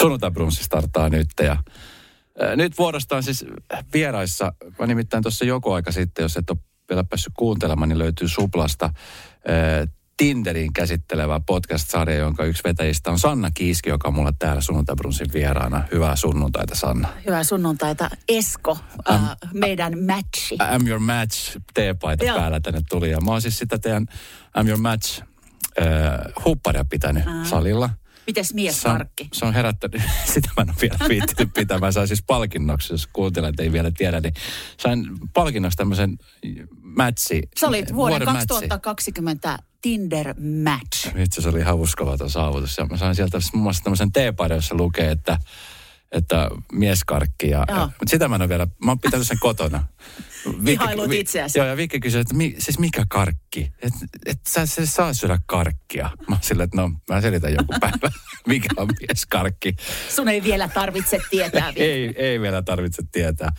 Sunnuntai-brunssi starttaa nyt ja ää, nyt vuorostaan siis vieraissa, mä nimittäin tuossa joku aika sitten, jos et ole vielä päässyt kuuntelemaan, niin löytyy Suplasta ää, Tinderin käsittelevä podcast-sarja, jonka yksi vetäjistä on Sanna Kiiski, joka on mulla täällä sunnuntai-brunssin vieraana. Hyvää sunnuntaita, Sanna. Hyvää sunnuntaita. Esko, äh, meidän matchi. I'm Your Match teepaita Joo. päällä tänne tuli. Ja mä oon siis sitä teidän I'm Your Match äh, hupparia pitänyt salilla. Mites Se on, mieskarkki? se on herättänyt, sitä mä en ole vielä viittinyt pitää. Mä sain siis palkinnoksi, jos kuuntelet, ei vielä tiedä, niin sain palkinnoksi tämmöisen matchi. Sä olit vuoden matchi. 2020 Tinder match. Itse se oli ihan uskomaton saavutus. Ja mä sain sieltä muun muassa tämmöisen teepaidan, jossa lukee, että, että mieskarkki. Ja, ja, mutta sitä mä en ole vielä, mä oon pitänyt sen kotona. Ihailut itseäsi. Joo, ja Vikke kysyi, että mi, siis mikä karkki? Että et sä et saa syödä karkkia. Mä oon silleen, että no mä selitän joku päivä, mikä on mieskarkki. Sun ei vielä tarvitse tietää. Ei, ei vielä tarvitse tietää.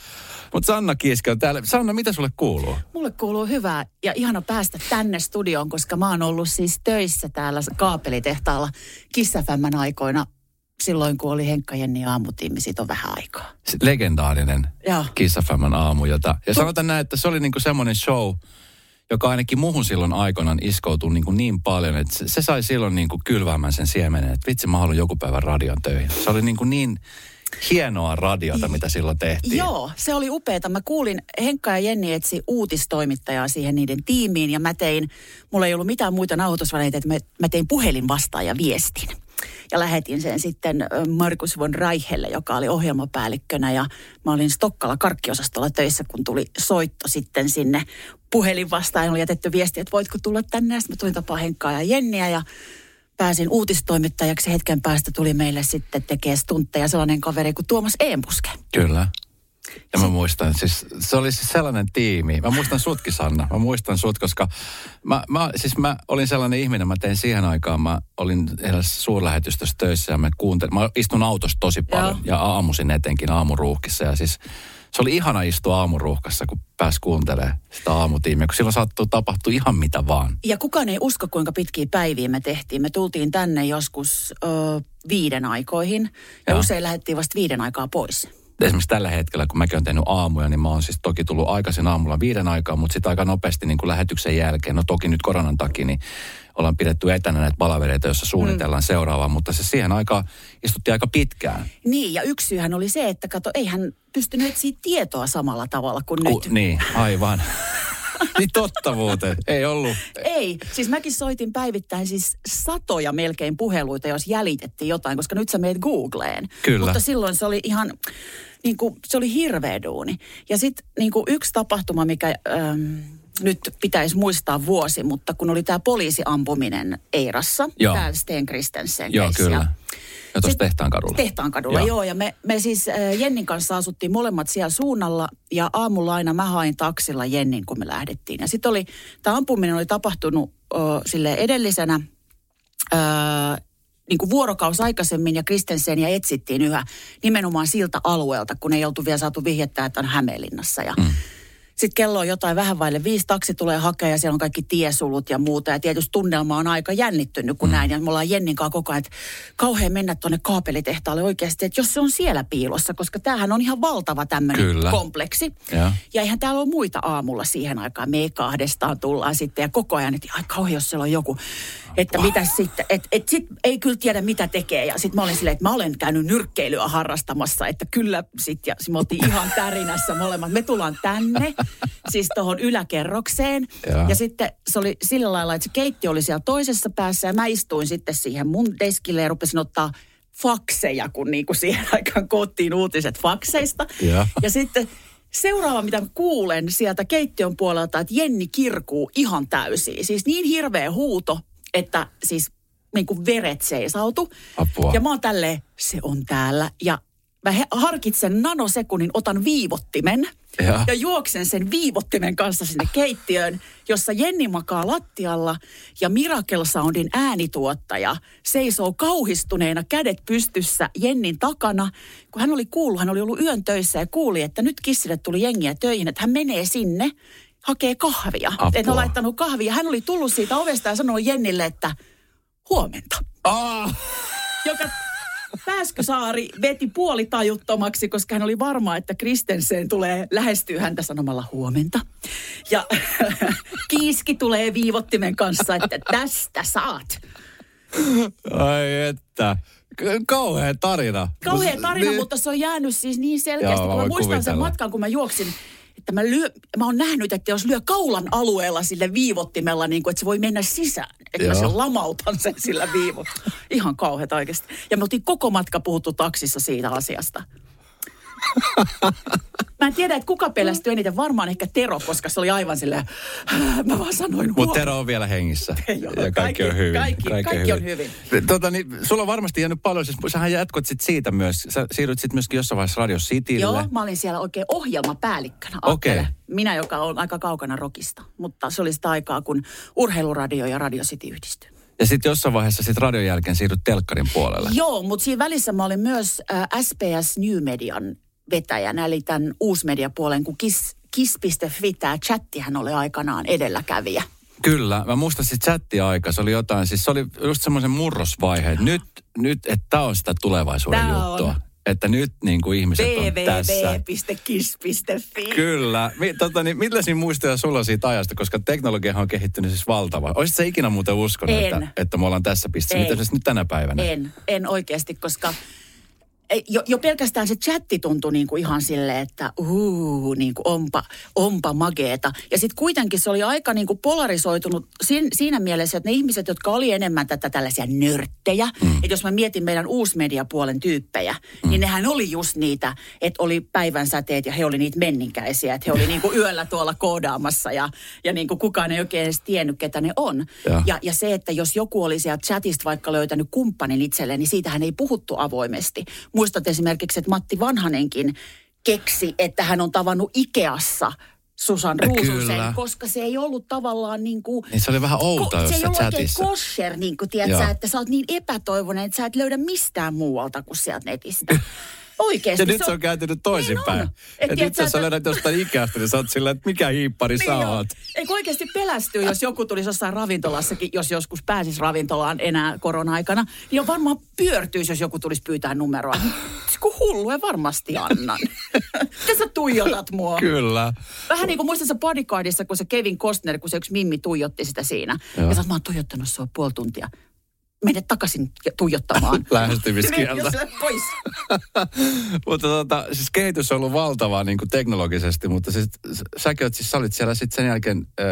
Mutta Sanna Kiiski on täällä. Sanna, mitä sulle kuuluu? Mulle kuuluu hyvää ja ihana päästä tänne studioon, koska mä oon ollut siis töissä täällä kaapelitehtaalla Kissafämmän aikoina silloin, kun oli Henkka Jenni aamutiimi, siitä on vähän aikaa. Legendaarinen Joo. Kissafamman aamu, jota... Ja sanotaan näin, että se oli niinku semmoinen show, joka ainakin muhun silloin aikoinaan iskoutui niin, niin paljon, että se, se sai silloin niinku kylväämään sen siemenen, että vitsi mä haluan joku päivä radion töihin. Se oli niinku niin hienoa radiota, mitä silloin tehtiin. Joo, se oli upeeta. Mä kuulin, Henkka ja Jenni etsi uutistoimittajaa siihen niiden tiimiin ja mä tein, mulla ei ollut mitään muita nauhoitusvälineitä, että mä, mä tein puhelin vastaan ja viestin. Ja lähetin sen sitten Markus von Reichelle, joka oli ohjelmapäällikkönä ja mä olin Stokkala karkkiosastolla töissä, kun tuli soitto sitten sinne puhelin vastaan. Oli jätetty viesti, että voitko tulla tänne. Sitten mä tulin tapaa Henkkaa ja Jenniä ja pääsin uutistoimittajaksi. Hetken päästä tuli meille sitten tekee stuntteja sellainen kaveri kuin Tuomas Eempuske. Kyllä. Ja mä muistan, siis se oli siis sellainen tiimi. Mä muistan sutkin, Sanna. Mä muistan sut, koska mä, mä, siis mä olin sellainen ihminen, mä tein siihen aikaan, mä olin erässä suurlähetystössä töissä ja mä kuuntelin, mä istun autossa tosi paljon Joo. ja aamuisin etenkin aamuruuhkissa ja siis se oli ihana istua aamuruuhkassa, kun pääsi kuuntelemaan sitä aamutiimiä, kun silloin saattuu tapahtua ihan mitä vaan. Ja kukaan ei usko, kuinka pitkiä päiviä me tehtiin. Me tultiin tänne joskus ö, viiden aikoihin ja Joo. usein lähdettiin vasta viiden aikaa pois. Esimerkiksi tällä hetkellä, kun mäkin olen tehnyt aamuja, niin mä oon siis toki tullut aikaisin aamulla viiden aikaa, mutta sitten aika nopeasti niin kuin lähetyksen jälkeen, no toki nyt koronan takia, niin ollaan pidetty etänä näitä palavereita, joissa suunnitellaan mm. seuraavaa, mutta se siihen aikaan istuttiin aika pitkään. Niin, ja yksi syyhän oli se, että kato, ei hän pystynyt etsiä tietoa samalla tavalla kuin Ku, nyt. niin, aivan. niin totta muuten, ei ollut. Ei, siis mäkin soitin päivittäin siis satoja melkein puheluita, jos jäljitettiin jotain, koska nyt sä meet Googleen. Kyllä. Mutta silloin se oli ihan, niin kuin, se oli hirveä duuni. Ja sitten niin kuin yksi tapahtuma, mikä ähm, nyt pitäisi muistaa vuosi, mutta kun oli tämä poliisiampuminen Eirassa, tämä Sten Christensen Joo, kyllä. Ja tuossa tehtaan kadulla. Tehtaan kadulla, Joo. joo. Ja me, me siis äh, Jennin kanssa asuttiin molemmat siellä suunnalla ja aamulla aina mä hain taksilla Jennin, kun me lähdettiin. Ja sitten oli, tämä ampuminen oli tapahtunut äh, sille edellisenä äh, niin kuin vuorokaus aikaisemmin ja Kristensenia etsittiin yhä nimenomaan siltä alueelta, kun ei oltu vielä saatu vihjettä, että on Hämeenlinnassa. Ja mm. Sitten kello on jotain vähän vaille viisi, taksi tulee hakea ja siellä on kaikki tiesulut ja muuta. Ja tietysti tunnelma on aika jännittynyt kuin mm. näin. Ja me ollaan Jennin kanssa koko ajan, että kauhean mennä tuonne kaapelitehtaalle oikeasti, että jos se on siellä piilossa, koska tämähän on ihan valtava tämmöinen kompleksi. Ja. Ja eihän täällä ole muita aamulla siihen aikaan. Me kahdestaan tullaan sitten ja koko ajan, että ai kauhean, jos siellä on joku. Että mitä sitten, että et sit ei kyllä tiedä mitä tekee. Ja sitten mä olin silleen, että mä olen käynyt nyrkkeilyä harrastamassa, että kyllä sit, ja sit me oltiin ihan tärinässä molemmat. Me tullaan tänne, siis tuohon yläkerrokseen. Joo. Ja sitten se oli sillä lailla, että se keittiö oli siellä toisessa päässä ja mä istuin sitten siihen mun deskille ja rupesin ottaa fakseja, kun niin kuin siihen aikaan koottiin uutiset fakseista. Joo. Ja sitten seuraava, mitä kuulen sieltä keittiön puolelta, että Jenni kirkuu ihan täysin. Siis niin hirveä huuto, että siis niin kuin veret seisautu. Apua. Ja mä oon tälleen, se on täällä. Ja mä he- harkitsen nanosekunnin, otan viivottimen Ja. ja juoksen sen viivottimen kanssa sinne keittiöön, jossa Jenni makaa lattialla ja Miracle Soundin äänituottaja seisoo kauhistuneena kädet pystyssä Jennin takana. Kun hän oli kuullut, hän oli ollut yön töissä ja kuuli, että nyt kissille tuli jengiä töihin, että hän menee sinne, hakee kahvia. Apua. Että on laittanut kahvia. Hän oli tullut siitä ovesta ja sanonut Jennille, että huomenta. Ah, Joka Pääskösaari veti puolitajuttomaksi, koska hän oli varma, että Kristensen tulee lähestyä häntä sanomalla huomenta. Ja Kiiski tulee viivottimen kanssa, että tästä saat. Ai että. Kauhea tarina. Kauhea tarina, niin. mutta se on jäänyt siis niin selkeästi, Joo, kun mä muistan kuvitella. sen matkan, kun mä juoksin että mä, lyö, mä oon nähnyt, että jos lyö kaulan alueella sille viivottimella, niin kuin, että se voi mennä sisään. Että Joo. mä sen lamautan sen sillä viivot. Ihan kauheat oikeasti. Ja me oltiin koko matka puhuttu taksissa siitä asiasta. Mä en tiedä, että kuka pelästyi eniten. Varmaan ehkä Tero, koska se oli aivan silleen, mä vaan sanoin Mutta Tero on vielä hengissä. Joo, ja kaikki, kaikki, on hyvin. Kaikki, kaikki, kaikki on hyvin. hyvin. Tota, niin, sulla on varmasti jäänyt paljon, siis sähän jatkot sit siitä myös. Sä siirryt sitten myöskin jossain vaiheessa Radio Citylle. Joo, mä olin siellä oikein ohjelmapäällikkönä. Okei. Okay. Minä, joka on aika kaukana rokista. Mutta se oli sitä aikaa, kun urheiluradio ja Radio City yhdistyi. Ja sitten jossain vaiheessa sit radion jälkeen siirryt telkkarin puolelle. Joo, mutta siinä välissä mä olin myös äh, SPS New Median vetäjänä, eli tämän uusmediapuolen, kun Kiss, kiss.fi, tämä chattihän oli aikanaan edelläkävijä. Kyllä, mä muistan se chatti-aika, se oli jotain, siis se oli just semmoisen murrosvaihe, että nyt, nyt että tämä on sitä tulevaisuuden Tää juttua. On. Että nyt niin kuin ihmiset on tässä. www.kiss.fi. Kyllä. Mi, tota, niin, millaisia muistoja sulla siitä ajasta, koska teknologia on kehittynyt siis valtava. Olisit sä ikinä muuten uskonut, että, että me ollaan tässä pisteessä? Mitä nyt tänä päivänä? En, en oikeasti, koska jo, jo pelkästään se chatti tuntui niin kuin ihan silleen, että uu, niin kuin onpa, onpa mageeta. Ja sitten kuitenkin se oli aika niin kuin polarisoitunut siinä, siinä mielessä, että ne ihmiset, jotka oli enemmän tätä tällaisia nörttejä, mm. että jos mä mietin meidän uusmediapuolen tyyppejä, mm. niin nehän oli just niitä, että oli päivän säteet ja he oli niitä menninkäisiä, että he oli niin kuin yöllä tuolla koodaamassa ja, ja niin kuin kukaan ei oikein edes tiennyt, ketä ne on. Ja. Ja, ja se, että jos joku oli sieltä chatista vaikka löytänyt kumppanin itselleen, niin siitähän ei puhuttu avoimesti muistat esimerkiksi, että Matti Vanhanenkin keksi, että hän on tavannut Ikeassa Susan Ruususen, koska se ei ollut tavallaan niin kuin... Niin se oli vähän outo ko- Se ei ollut oikein kosher, niin kuin, tiedät sä, että sä oot niin epätoivoinen, että sä et löydä mistään muualta kuin sieltä netistä. Oikeesti. Ja nyt se on kääntynyt toisinpäin. Niin että nyt sä, sä löydät jostain ikästä, niin sä oot sillä, että mikä hiippari niin sä oot. Eikö oikeasti pelästyy, jos joku tulisi jossain ravintolassakin, jos joskus pääsis ravintolaan enää korona-aikana, niin on varmaan pyörtyisi, jos joku tulisi pyytää numeroa. Kun hullu varmasti annan. Mitä sä tuijotat mua? Kyllä. Vähän niin kuin muistan se bodyguardissa, kun se Kevin Costner, kun se yksi mimmi tuijotti sitä siinä. Joo. Ja sä oot, mä oon tuijottanut sua puoli tuntia mene takaisin tuijottamaan. Lähestymiskieltä. pois. mutta tota, siis kehitys on ollut valtavaa niin kuin teknologisesti, mutta siis, säkin oot, siis, sä olit siellä sitten sen jälkeen äh,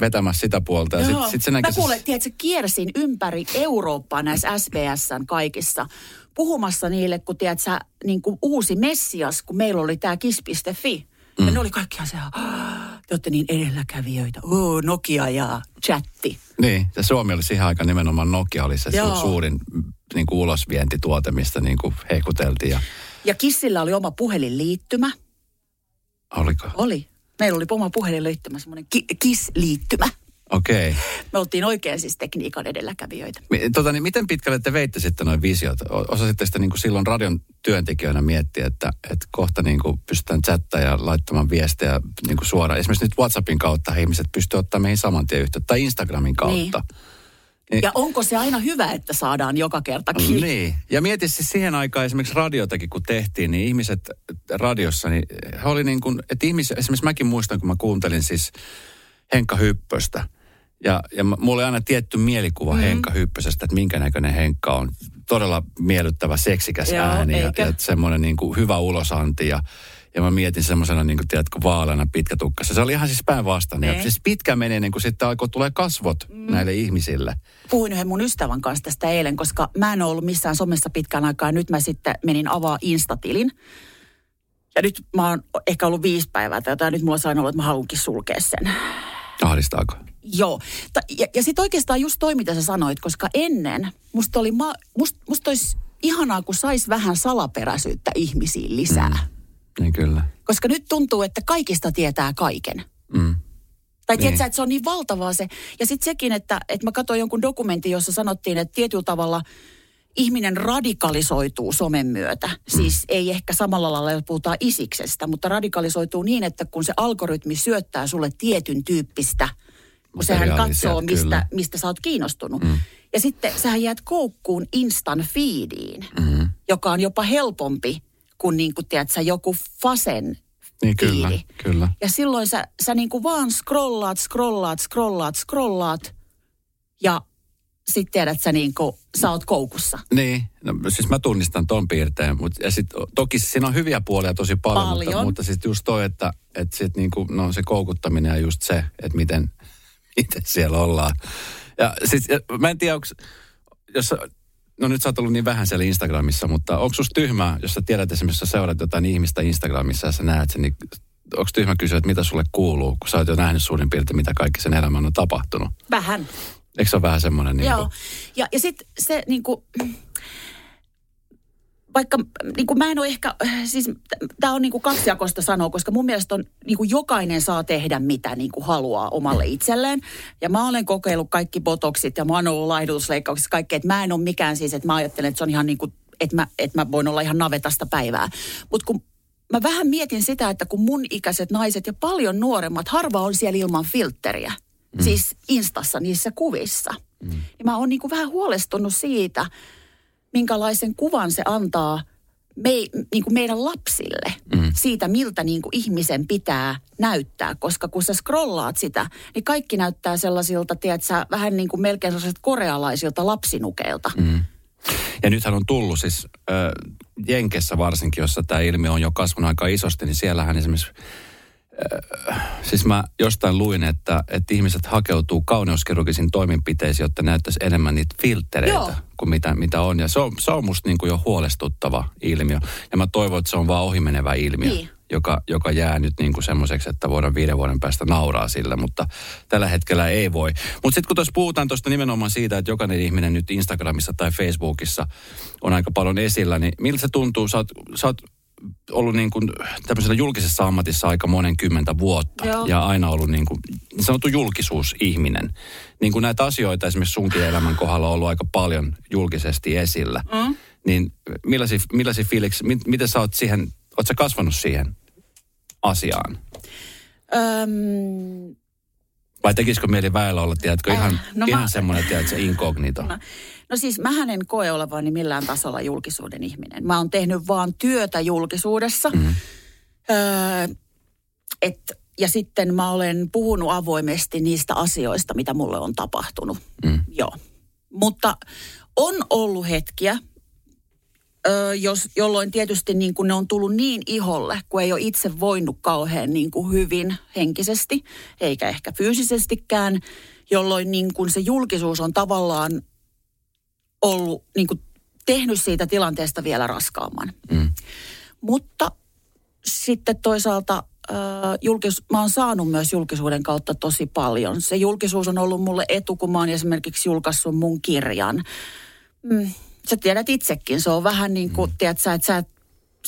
vetämässä sitä puolta. Ja sit, sit se Mä kuulen, tiedätkö, kiersin ympäri Eurooppaa näissä SBSn kaikissa puhumassa niille, kun tiedätkö, niin kuin uusi Messias, kun meillä oli tämä kiss.fi. Mm. Ja ne oli kaikki se, te olette niin edelläkävijöitä. Oh, Nokia ja chatti. Niin, ja Suomi oli siihen aikaan nimenomaan Nokia oli se Joo. suurin niin kuin ulosvientituote, mistä niin kuin hehkuteltiin. Ja... ja Kissillä oli oma puhelinliittymä. Oliko? Oli. Meillä oli oma puhelinliittymä, semmoinen ki- Kiss-liittymä. Okei. Okay. Me oltiin oikein siis tekniikan edelläkävijöitä. Tota, niin miten pitkälle te veitte sitten noin visiot? Osasitte sitten niin kuin silloin radion työntekijöinä miettiä, että, että kohta niin kuin pystytään chattaa ja laittamaan viestejä niin kuin suoraan. Esimerkiksi nyt WhatsAppin kautta ihmiset pystyvät ottamaan meihin saman tien yhteyttä tai Instagramin kautta. Niin. Niin. Ja onko se aina hyvä, että saadaan joka kerta kiinni? Niin. Ja mieti siis siihen aikaan esimerkiksi radiotakin kun tehtiin, niin ihmiset radiossa, niin he oli niin kuin, että ihmiset, esimerkiksi mäkin muistan, kun mä kuuntelin siis Henkka Hyppöstä. Ja, ja mulla oli aina tietty mielikuva mm. Henkka Hyppösestä, että minkä näköinen Henkka on. Todella miellyttävä, seksikäs Joo, ääni ja, ja semmoinen niin kuin hyvä ulosanti ja ja mä mietin semmoisena, niin kuin, tiedätkö, vaaleana pitkätukkassa. Se oli ihan siis päinvastainen. Ja niin. siis pitkä menee, niin kuin sitten alkoi tulee kasvot mm. näille ihmisille. Puhuin yhden mun ystävän kanssa tästä eilen, koska mä en ole ollut missään somessa pitkään aikaa. Nyt mä sitten menin avaa Instatilin. Ja nyt mä oon ehkä ollut viisi päivää tai jotain. Nyt mulla on ollut, että mä haluankin sulkea sen. Ahdistaako? Joo. Ta, ja ja sitten oikeastaan just toi, mitä sä sanoit, koska ennen musta, oli ma, must, musta olisi ihanaa, kun sais vähän salaperäisyyttä ihmisiin lisää. Mm. Niin kyllä. Koska nyt tuntuu, että kaikista tietää kaiken. Mm. Tai tiedätkö, niin. että se on niin valtavaa se. Ja sitten sekin, että, että mä katsoin jonkun dokumentin, jossa sanottiin, että tietyllä tavalla ihminen radikalisoituu somen myötä. Mm. Siis ei ehkä samalla lailla, jos puhutaan isiksestä, mutta radikalisoituu niin, että kun se algoritmi syöttää sulle tietyn tyyppistä sehän katsoo, mistä, kyllä. mistä sä oot kiinnostunut. Mm. Ja sitten sähän jäät koukkuun instan feediin, Mm. joka on jopa helpompi kuin, niin kuin tiedät, sä, joku fasen Niin kyllä, fiili. kyllä. Ja silloin sä, sä niin kuin vaan scrollaat, scrollaat, scrollaat, scrollaat ja sitten tiedät sä niin kuin, sä oot koukussa. Niin, no, siis mä tunnistan ton piirteen, mutta ja sit, toki siinä on hyviä puolia tosi paljon, Paljon. mutta, mutta sitten just toi, että, että sit niinku, no se koukuttaminen ja just se, että miten, miten siellä ollaan. Ja siis ja mä en tiedä, onko, jos no nyt sä oot ollut niin vähän siellä Instagramissa, mutta onko susta tyhmää, jos sä tiedät esimerkiksi, jos sä seuraat jotain ihmistä Instagramissa ja sä näet sen, niin onko tyhmä kysyä, että mitä sulle kuuluu, kun sä oot jo nähnyt suurin piirtein, mitä kaikki sen elämän on tapahtunut. Vähän. Eikö se ole vähän semmoinen niin Joo. Ja, ja sitten se niin kuin, vaikka niin kuin mä en ole ehkä, siis tämä on niin kuin kaksijakoista sanoa, koska mun mielestä on niin kuin jokainen saa tehdä mitä niin kuin haluaa omalle itselleen. Ja mä olen kokeillut kaikki botoksit ja mä oon ollut laihdutusleikkauksissa kaikki, että mä en ole mikään siis, että mä ajattelen, että se on ihan niin kuin, että mä, että mä voin olla ihan navetasta päivää. Mutta kun mä vähän mietin sitä, että kun mun ikäiset naiset ja paljon nuoremmat, harva on siellä ilman filtteriä. Mm. Siis Instassa niissä kuvissa. Mm. Niin mä oon niinku vähän huolestunut siitä, minkälaisen kuvan se antaa me, niin kuin meidän lapsille mm. siitä, miltä niin kuin ihmisen pitää näyttää. Koska kun sä scrollaat sitä, niin kaikki näyttää sellaisilta, tiedätkö, sä, vähän niin kuin melkein sellaisilta korealaisilta lapsinukeilta. Mm. Ja nythän on tullut siis äh, Jenkessä varsinkin, jossa tämä ilmiö on jo kasvanut aika isosti, niin siellähän esimerkiksi, siis mä jostain luin, että, että ihmiset hakeutuu kauneuskirurgisiin toimenpiteisiin, jotta näyttäisi enemmän niitä filtreitä Joo. kuin mitä, mitä on. Ja se on, se on musta niin kuin jo huolestuttava ilmiö. Ja mä toivon, että se on vaan ohimenevä ilmiö. Niin. Joka, joka jää nyt niin kuin semmoiseksi, että voidaan viiden vuoden päästä nauraa sille, mutta tällä hetkellä ei voi. Mutta sitten kun tuossa puhutaan tuosta nimenomaan siitä, että jokainen ihminen nyt Instagramissa tai Facebookissa on aika paljon esillä, niin miltä se tuntuu? Sä oot, sä oot ollut niin kuin tämmöisellä julkisessa ammatissa aika monen kymmentä vuotta Joo. ja aina ollut niin kuin niin sanottu julkisuusihminen. Niin kuin näitä asioita esimerkiksi sunkin elämän kohdalla on ollut aika paljon julkisesti esillä. Mm. Niin millaisia, millaisia fiiliksi, mit, miten sä oot siihen, oot sä kasvanut siihen asiaan? Öm, Vai tekisikö mieli väellä olla, tiedätkö, ihan, Äh, no ihan mä- semmoinen, tiedätkö, inkognito? No siis mähän en koe olevani millään tasolla julkisuuden ihminen. Mä oon tehnyt vaan työtä julkisuudessa. Mm. Öö, et, ja sitten mä olen puhunut avoimesti niistä asioista, mitä mulle on tapahtunut. Mm. Joo. Mutta on ollut hetkiä, jos, jolloin tietysti niin kuin ne on tullut niin iholle, kun ei ole itse voinut kauhean niin kuin hyvin henkisesti, eikä ehkä fyysisestikään, jolloin niin kuin se julkisuus on tavallaan ollut niin kuin tehnyt siitä tilanteesta vielä raskaamman. Mm. Mutta sitten toisaalta äh, julkis, mä oon saanut myös julkisuuden kautta tosi paljon. Se julkisuus on ollut mulle etu, kun mä oon esimerkiksi julkaissut mun kirjan. Mm, sä tiedät itsekin, se on vähän niin kuin, mm. tiedät sä, että sä et,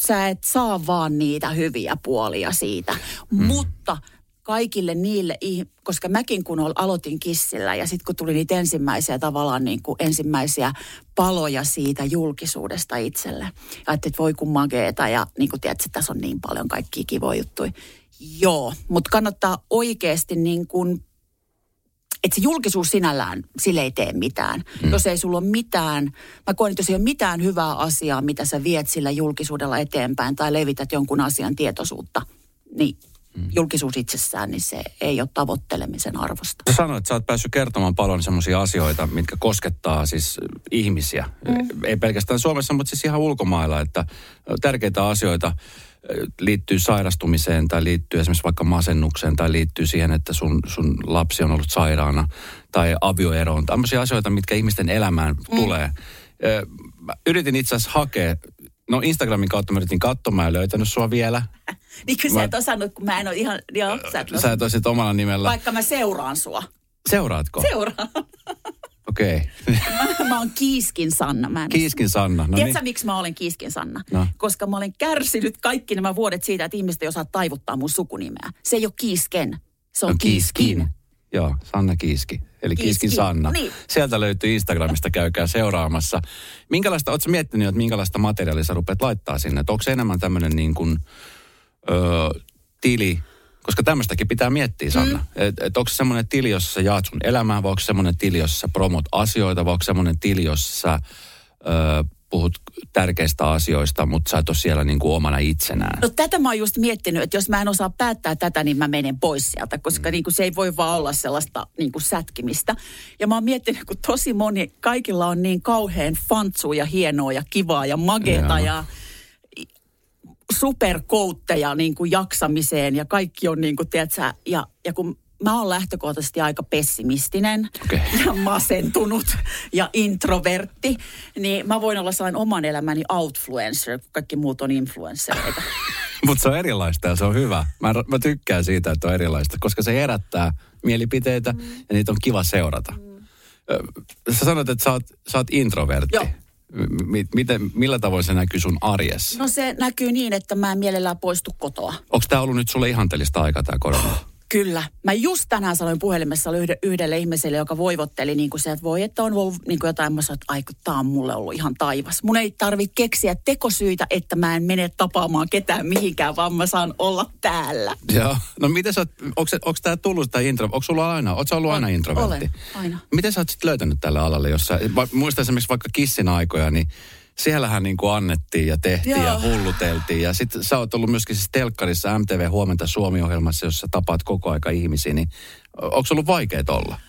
sä et saa vaan niitä hyviä puolia siitä. Mm. Mutta kaikille niille, koska mäkin kun aloitin kissillä ja sitten kun tuli niitä ensimmäisiä tavallaan niin kuin ensimmäisiä paloja siitä julkisuudesta itselle. Ja ajattelin, että voi kun mageeta ja niin kuin tiedät, että tässä on niin paljon kaikkia kivoja juttuja. Joo, mutta kannattaa oikeasti niin kuin että se julkisuus sinällään, sille ei tee mitään. Mm. Jos ei sulla ole mitään, mä koen, että jos ei ole mitään hyvää asiaa, mitä sä viet sillä julkisuudella eteenpäin tai levität jonkun asian tietoisuutta, niin mm. julkisuus itsessään, niin se ei ole tavoittelemisen arvosta. Sä sanoit, että sä oot päässyt kertomaan paljon semmoisia asioita, mitkä koskettaa siis ihmisiä. Mm. Ei pelkästään Suomessa, mutta siis ihan ulkomailla, että tärkeitä asioita liittyy sairastumiseen tai liittyy esimerkiksi vaikka masennukseen tai liittyy siihen, että sun, sun lapsi on ollut sairaana tai avioeroon. Tämmöisiä asioita, mitkä ihmisten elämään mm. tulee. Ö, Mä yritin itse asiassa hakea, no Instagramin kautta mä yritin katsoa, mä en löytänyt sua vielä. Niin kyllä Mä- sä et osannut, kun mä en ole ihan, joo, sä et Sä et omalla nimellä. Vaikka mä seuraan sua. Seuraatko? Seuraan. Okei. Okay. mä oon Kiiskin Sanna. Mä en Kiiskin Sanna. No Tiedätkö niin. miksi mä olen Kiiskin Sanna? No. Koska mä olen kärsinyt kaikki nämä vuodet siitä, että ihmiset ei osaa taivuttaa mun sukunimeä. Se ei ole Kiisken, se on, On Kiiskin. Joo, Sanna Kiiski. Eli Kiiskin, Kiiskin, Sanna. niin. Sieltä löytyy Instagramista, käykää seuraamassa. Minkälaista, ootko miettinyt, että minkälaista materiaalia sä rupeat laittaa sinne? Että onko se enemmän tämmöinen niin kuin, ö, tili, Koska tämmöistäkin pitää miettiä, Sanna. Mm. Että et onko se semmoinen tili, jossa sä jaat sun elämää, vai onko se semmoinen tili, jossa sä promot asioita, vai onko semmoinen tili, jossa sä ö, puhut tärkeistä asioista, mutta sä et ole siellä niin kuin omana itsenään. No tätä mä oon just miettinyt, että jos mä en osaa päättää tätä, niin mä menen pois sieltä, koska mm. niin kuin se ei voi vaan olla sellaista niin kuin sätkimistä. Ja mä oon miettinyt, kun tosi moni, kaikilla on niin kauhean fantsu ja hienoa ja kivaa ja mageeta ja superkoutteja niin kuin jaksamiseen ja kaikki on niin kuin, tiedätkö, ja, ja kun mä oon lähtökohtaisesti aika pessimistinen okay. ja masentunut ja introvertti, niin mä voin olla sellainen oman elämäni outfluencer, kun kaikki muut on influenssereita. Mutta se on erilaista ja se on hyvä. Mä, mä tykkään siitä, että on erilaista, koska se herättää mielipiteitä mm. ja niitä on kiva seurata. Mm. Sä sanoit, että sä oot, sä oot introvertti. Joo. Miten, millä tavoin se näkyy sun arjessa? No se näkyy niin, että mä en mielellään poistu kotoa. Onko tämä ollut nyt sulle ihanteellista aikaa tämä korona? Kyllä. Mä just tänään sanoin puhelimessa yhdelle ihmiselle, joka voivotteli niin kuin se, että voi, että on niin kuin jotain. Mä sanoin, että aiku, tää on mulle ollut ihan taivas. Mun ei tarvitse keksiä tekosyitä, että mä en mene tapaamaan ketään mihinkään, vaan mä saan olla täällä. Joo. No miten sä oot, onko, onko tää tullut tämä intro, onko sulla aina, oot sä ollut aina introvertti? Olen, aina. Miten sä oot sitten löytänyt tälle alalle, jossa, muistan esimerkiksi vaikka kissin aikoja, niin siellähän niin kuin annettiin ja tehtiin Joo. ja hulluteltiin. Ja sitten sä oot ollut myöskin siis telkkarissa MTV Huomenta Suomi-ohjelmassa, jossa tapaat koko aika ihmisiä, niin onko ollut vaikeet olla?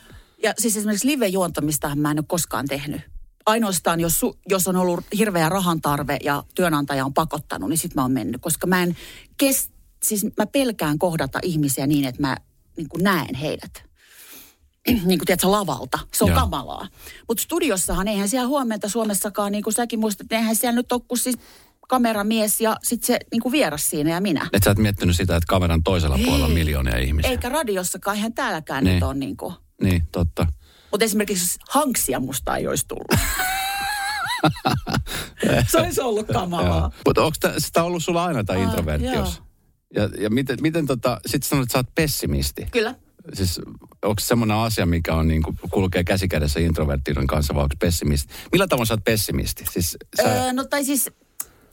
Ja siis esimerkiksi live-juontamistahan mä en ole koskaan tehnyt. Ainoastaan, jos, su, jos on ollut hirveä rahan tarve ja työnantaja on pakottanut, niin sit mä oon mennyt. Koska mä en kes, siis mä pelkään kohdata ihmisiä niin, että mä niin kuin näen heidät. niin kuin tiedätkö, lavalta. Se on Joo. kamalaa. Mutta studiossahan eihän siellä huomenta Suomessakaan, niin kuin säkin muistat, eihän siellä nyt ole kuin siis kameramies ja sitten se niin kuin vieras siinä ja minä. Et sä et miettinyt sitä, että kameran toisella Ei. puolella on miljoonia ihmisiä. Eikä radiossakaan, eihän täälläkään niin. nyt on niin kuin. Niin, totta. Mutta esimerkiksi hanksia musta ei olisi tullut. se olisi ollut kamalaa. Mutta onko sitä ollut sulla aina tämä introvertius? Ja, ja miten, miten tota, sitten sanoit, että sä oot pessimisti. Kyllä siis onko se semmoinen asia, mikä on niin kuin, kulkee käsikädessä introverttien kanssa vai onko pessimisti? Millä tavoin sä oot pessimisti? Siis, sä... öö, no tai siis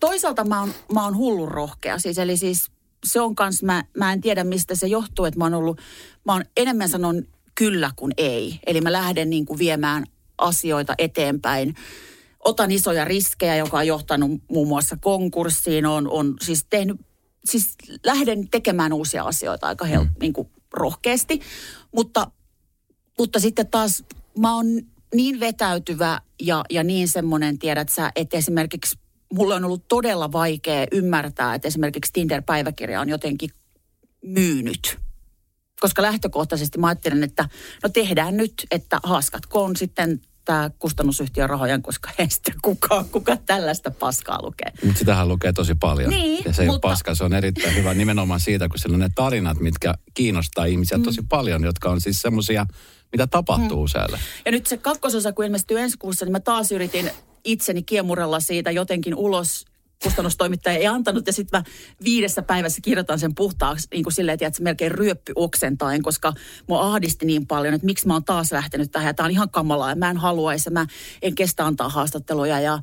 toisaalta mä oon, mä oon hullun rohkea. Siis, eli siis se on kans, mä, mä en tiedä mistä se johtuu, että mä oon ollut, mä oon enemmän sanon kyllä kuin ei. Eli mä lähden niin kuin viemään asioita eteenpäin. Otan isoja riskejä, joka on johtanut muun muassa konkurssiin. On, on siis tehnyt, siis lähden tekemään uusia asioita aika hel, mm. niin kuin rohkeasti. Mutta, mutta sitten taas mä oon niin vetäytyvä ja, ja niin semmoinen, tiedät sä, että esimerkiksi mulle on ollut todella vaikea ymmärtää, että esimerkiksi Tinder-päiväkirja on jotenkin myynyt. Koska lähtökohtaisesti mä ajattelen, että no tehdään nyt, että haaskatkoon sitten tämä kustannusyhtiön rahojen, koska ei sitten kukaan, kuka tällaista paskaa lukee. Mutta sitähän lukee tosi paljon. Niin, ja se ei mutta... ole paska, se on erittäin hyvä nimenomaan siitä, kun siellä on ne tarinat, mitkä kiinnostaa ihmisiä mm. tosi paljon, jotka on siis semmoisia, mitä tapahtuu mm. siellä. Ja nyt se kakkososa, kun ilmestyy ensi kuussa, niin mä taas yritin itseni kiemurella siitä jotenkin ulos kustannustoimittaja ei antanut. Ja sitten mä viidessä päivässä kirjoitan sen puhtaaksi niin kuin silleen, että melkein ryöppy oksentaen, koska mua ahdisti niin paljon, että miksi mä oon taas lähtenyt tähän. Ja tää on ihan kamalaa ja mä en haluaisi mä en kestä antaa haastatteluja. Ja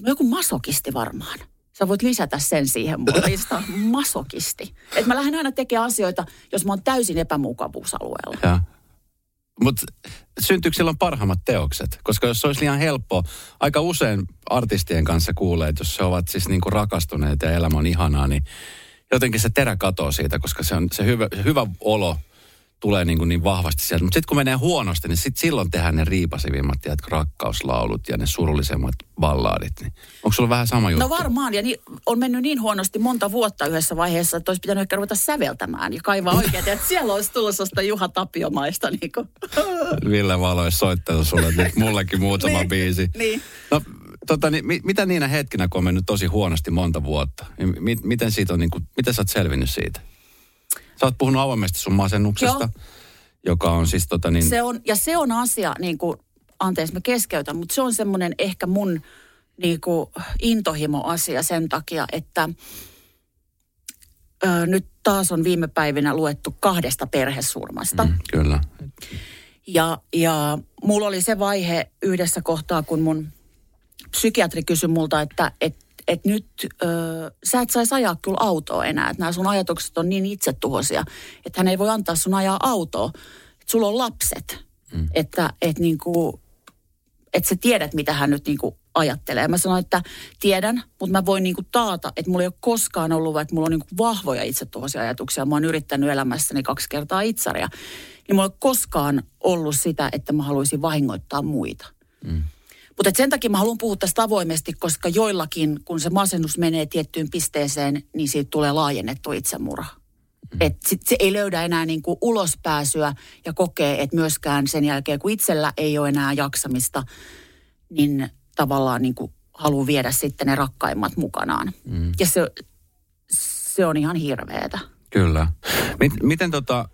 joku masokisti varmaan. Sä voit lisätä sen siihen. Sitä masokisti. Että mä lähden aina tekemään asioita, jos mä oon täysin epämukavuusalueella. Ja. Mutta syntyykö silloin parhaimmat teokset? Koska jos se olisi liian helppo, aika usein artistien kanssa kuulee, että jos he ovat siis niinku rakastuneet ja elämä on ihanaa, niin jotenkin se terä katoo siitä, koska se on se hyvä, hyvä olo – tulee niin, kuin niin vahvasti sieltä. Mutta sitten kun menee huonosti, niin sit silloin tehdään ne riipasivimmat tiedätkö, rakkauslaulut ja ne surullisemmat ballaadit. Niin onko sulla vähän sama juttu? No varmaan, ja niin, on mennyt niin huonosti monta vuotta yhdessä vaiheessa, että olisi pitänyt ehkä ruveta säveltämään ja kaivaa oikein, että siellä olisi sellaista Juha Tapiomaista. Niin kuin. Ville Valo olisi soittanut sulle nyt mullekin muutama niin, biisi. Niin. No, tota, niin, mitä niinä hetkinä, kun on mennyt tosi huonosti monta vuotta, niin miten, siitä on, niin kuin, miten sä oot selvinnyt siitä? Sä oot puhunut avoimesti sun masennuksesta, Joo. joka on siis tota niin... Se on, ja se on asia, niin kuin, anteeksi mä keskeytän, mutta se on semmoinen ehkä mun niin kuin, intohimo-asia sen takia, että ö, nyt taas on viime päivinä luettu kahdesta perhesurmasta. Mm, kyllä. Ja, ja mulla oli se vaihe yhdessä kohtaa, kun mun psykiatri kysyi multa, että et, et nyt ö, sä et saisi ajaa kyllä autoa enää. Että nämä sun ajatukset on niin itsetuhoisia, että hän ei voi antaa sun ajaa autoa. Että sulla on lapset. Mm. Että et niinku, et sä tiedät, mitä hän nyt niinku ajattelee. Mä sanoin, että tiedän, mutta mä voin niinku taata, että mulla ei ole koskaan ollut, että mulla on niinku vahvoja itsetuhoisia ajatuksia. Mä oon yrittänyt elämässäni kaksi kertaa itsaria. Niin mulla ei ole koskaan ollut sitä, että mä haluaisin vahingoittaa muita. Mm. Mutta sen takia mä haluan puhua tästä avoimesti, koska joillakin, kun se masennus menee tiettyyn pisteeseen, niin siitä tulee laajennettu itsemurha. Mm. Et sit se ei löydä enää niinku ulospääsyä ja kokee, että myöskään sen jälkeen, kun itsellä ei ole enää jaksamista, niin tavallaan niinku haluaa viedä sitten ne rakkaimmat mukanaan. Mm. Ja se, se on ihan hirveetä. Kyllä. Miten tota,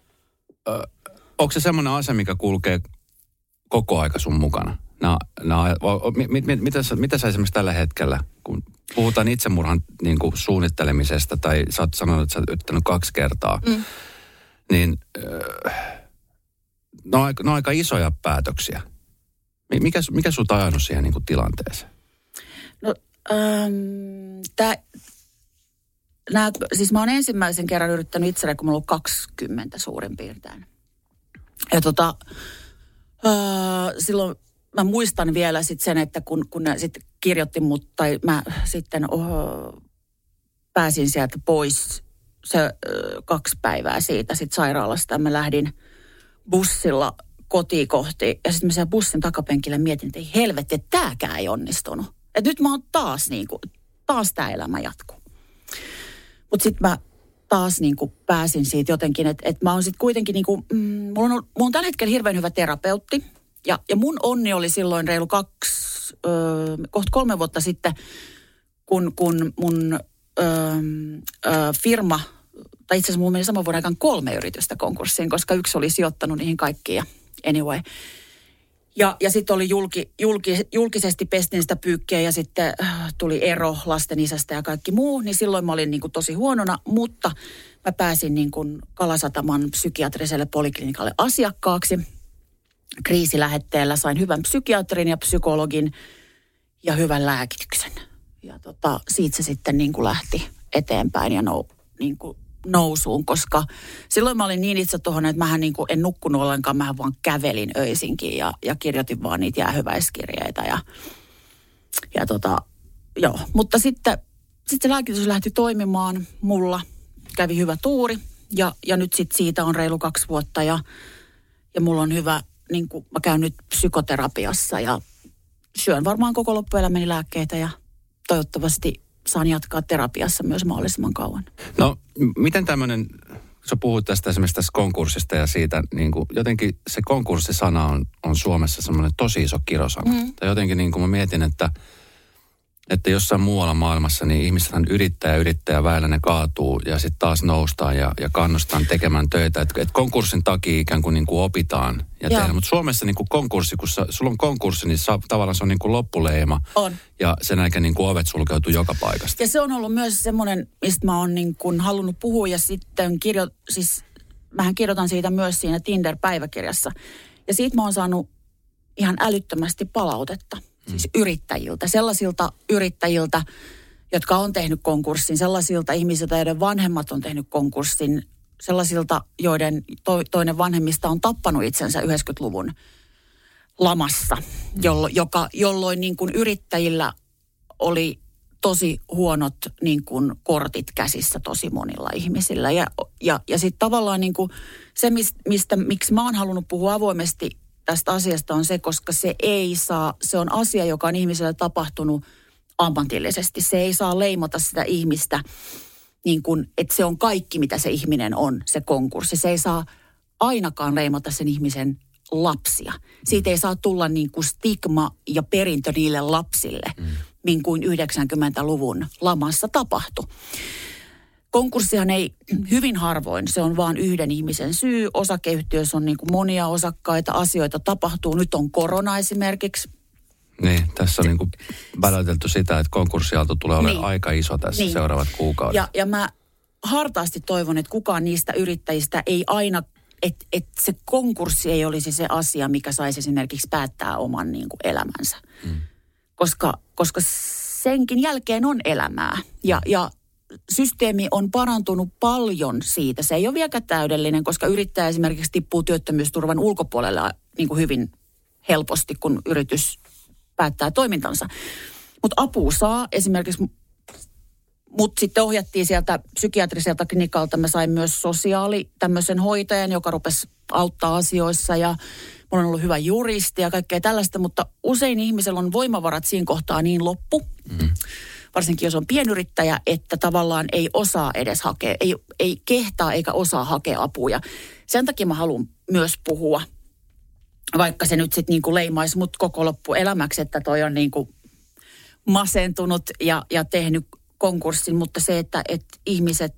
onko se semmoinen asia, mikä kulkee koko aika sun mukana? No, no, mit, mit, mitä, mitä sä esimerkiksi tällä hetkellä, kun puhutaan itsemurhan niin kuin suunnittelemisesta, tai sä oot sanonut, että sä oot yrittänyt kaksi kertaa, mm. niin äh, ne, on, ne on aika isoja päätöksiä. Mikä, mikä sut ajanut siihen niin kuin tilanteeseen? No, ähm, tää, nää, siis mä oon ensimmäisen kerran yrittänyt itselle, kun mulla on 20 suurin piirtein. Ja tota, äh, silloin mä muistan vielä sit sen, että kun, kun ne sitten kirjoitti mut, tai mä sitten oh, pääsin sieltä pois se kaksi päivää siitä sit sairaalasta. Mä lähdin bussilla kotiin kohti ja sitten mä siellä bussin takapenkillä mietin, että ei helvetti, että tääkään ei onnistunut. Että nyt mä oon taas niin kuin, taas tää elämä jatkuu. Mutta sitten mä taas niin kuin pääsin siitä jotenkin, että, että mä oon sitten kuitenkin niin kuin, mm, mulla, on, mulla on tällä hetkellä hirveän hyvä terapeutti – ja, ja mun onni oli silloin reilu kaksi, ö, kohta kolme vuotta sitten, kun, kun mun ö, ö, firma, tai itse asiassa mun meni saman vuoden aikaan kolme yritystä konkurssiin, koska yksi oli sijoittanut niihin kaikkiin ja anyway. Ja, ja sitten oli julki, julki, julkisesti pestin sitä pyykkiä ja sitten äh, tuli ero lasten isästä ja kaikki muu. Niin silloin mä olin niin kuin tosi huonona, mutta mä pääsin niin kuin Kalasataman psykiatriselle poliklinikalle asiakkaaksi – kriisilähetteellä sain hyvän psykiatrin ja psykologin ja hyvän lääkityksen. Ja tota, siitä se sitten niin kuin lähti eteenpäin ja nou, niin kuin nousuun, koska silloin mä olin niin itse tuohon, että mähän niin kuin en nukkunut ollenkaan, mähän vaan kävelin öisinkin ja, ja kirjoitin vaan niitä jäähyväiskirjeitä ja, ja tota, joo. Mutta sitten, sitten se lääkitys lähti toimimaan mulla, kävi hyvä tuuri ja, ja nyt sitten siitä on reilu kaksi vuotta ja, ja mulla on hyvä, niin kuin mä käyn nyt psykoterapiassa ja syön varmaan koko loppuelämäni lääkkeitä ja toivottavasti saan jatkaa terapiassa myös mahdollisimman kauan. No, miten tämmöinen, sä puhut tästä esimerkiksi tästä konkurssista ja siitä, niin kuin, jotenkin se konkurssisana on, on Suomessa semmoinen tosi iso kirosana. Mm. Tai jotenkin niin kuin mä mietin, että että jossain muualla maailmassa niin ihmisethän yrittää ja yrittää ja väillä ne kaatuu ja sitten taas noustaan ja, ja kannustaan tekemään töitä. Että et konkurssin takia ikään kuin, niin kuin opitaan ja tehdään. Mutta Suomessa niin kuin konkurssi, kun sä, sulla on konkurssi, niin sa, tavallaan se on niin kuin loppuleima. On. Ja sen jälkeen niin kuin ovet sulkeutuu joka paikasta. Ja se on ollut myös semmoinen, mistä mä oon niin kuin halunnut puhua ja sitten kirjo, siis mähän kirjoitan siitä myös siinä Tinder-päiväkirjassa. Ja siitä mä oon saanut ihan älyttömästi palautetta Siis yrittäjiltä, sellaisilta yrittäjiltä, jotka on tehnyt konkurssin, sellaisilta ihmisiltä, joiden vanhemmat on tehnyt konkurssin, sellaisilta, joiden to, toinen vanhemmista on tappanut itsensä 90-luvun lamassa, jollo, joka, jolloin niin kuin yrittäjillä oli tosi huonot niin kuin kortit käsissä tosi monilla ihmisillä. Ja, ja, ja sitten tavallaan niin kuin se, mistä, miksi mä oon halunnut puhua avoimesti tästä asiasta on se, koska se ei saa, se on asia, joka on ihmiselle tapahtunut ammatillisesti. Se ei saa leimata sitä ihmistä niin kuin, että se on kaikki, mitä se ihminen on, se konkurssi. Se ei saa ainakaan leimata sen ihmisen lapsia. Siitä ei saa tulla niin kuin stigma ja perintö niille lapsille, mm. niin kuin 90-luvun lamassa tapahtui. Konkurssihan ei hyvin harvoin, se on vain yhden ihmisen syy. Osakeyhtiössä on niin kuin monia osakkaita, asioita tapahtuu. Nyt on korona esimerkiksi. Niin, tässä on niin kuin väläytelty sitä, että konkurssiaalto tulee olemaan niin. aika iso tässä niin. seuraavat kuukaudet. Ja, ja mä hartaasti toivon, että kukaan niistä yrittäjistä ei aina, että et se konkurssi ei olisi se asia, mikä saisi esimerkiksi päättää oman niin kuin elämänsä. Mm. Koska, koska senkin jälkeen on elämää. Ja, ja systeemi on parantunut paljon siitä. Se ei ole vieläkään täydellinen, koska yrittäjä esimerkiksi tippuu työttömyysturvan ulkopuolelle niin kuin hyvin helposti, kun yritys päättää toimintansa. Mutta apu saa esimerkiksi, mutta sitten ohjattiin sieltä psykiatriselta klinikalta. Mä sain myös sosiaali tämmöisen hoitajan, joka rupesi auttaa asioissa ja mulla on ollut hyvä juristi ja kaikkea tällaista, mutta usein ihmisellä on voimavarat siinä kohtaa niin loppu. Mm varsinkin jos on pienyrittäjä, että tavallaan ei osaa edes hakea, ei, ei kehtaa eikä osaa hakea apuja. Sen takia mä haluan myös puhua, vaikka se nyt sitten niinku leimaisi mut koko loppuelämäksi, että toi on niinku masentunut ja, ja tehnyt konkurssin, mutta se, että, että ihmiset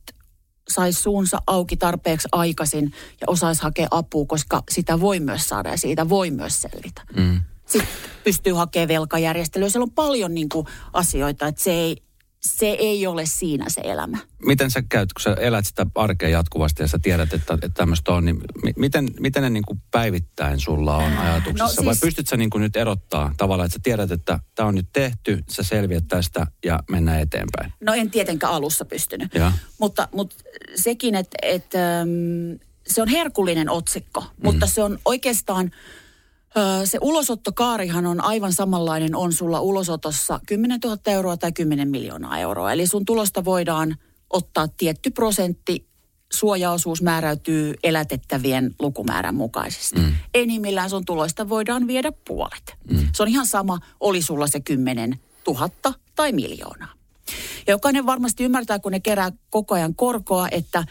sais suunsa auki tarpeeksi aikaisin ja osaisi hakea apua, koska sitä voi myös saada ja siitä voi myös selvitä. Mm sitten pystyy hakemaan velkajärjestelyä. Siellä on paljon niin kuin asioita, että se ei, se ei ole siinä se elämä. Miten sä käyt, kun sä elät sitä arkea jatkuvasti ja sä tiedät, että, että tämmöistä on, niin miten, miten ne niin kuin päivittäin sulla on ajatuksessa? No, siis... Vai pystyt sä niin kuin nyt erottaa tavallaan, että sä tiedät, että tämä on nyt tehty, sä selviät tästä ja mennään eteenpäin? No en tietenkään alussa pystynyt. Ja. Mutta, mutta sekin, että, että se on herkullinen otsikko, mm. mutta se on oikeastaan se ulosottokaarihan on aivan samanlainen, on sulla ulosotossa 10 000 euroa tai 10 miljoonaa euroa. Eli sun tulosta voidaan ottaa tietty prosentti, suojaosuus määräytyy elätettävien lukumäärän mukaisesti. Mm. Enimmillään sun tuloista voidaan viedä puolet. Mm. Se on ihan sama, oli sulla se 10 000 tai miljoonaa. Ja jokainen varmasti ymmärtää, kun ne kerää koko ajan korkoa, että,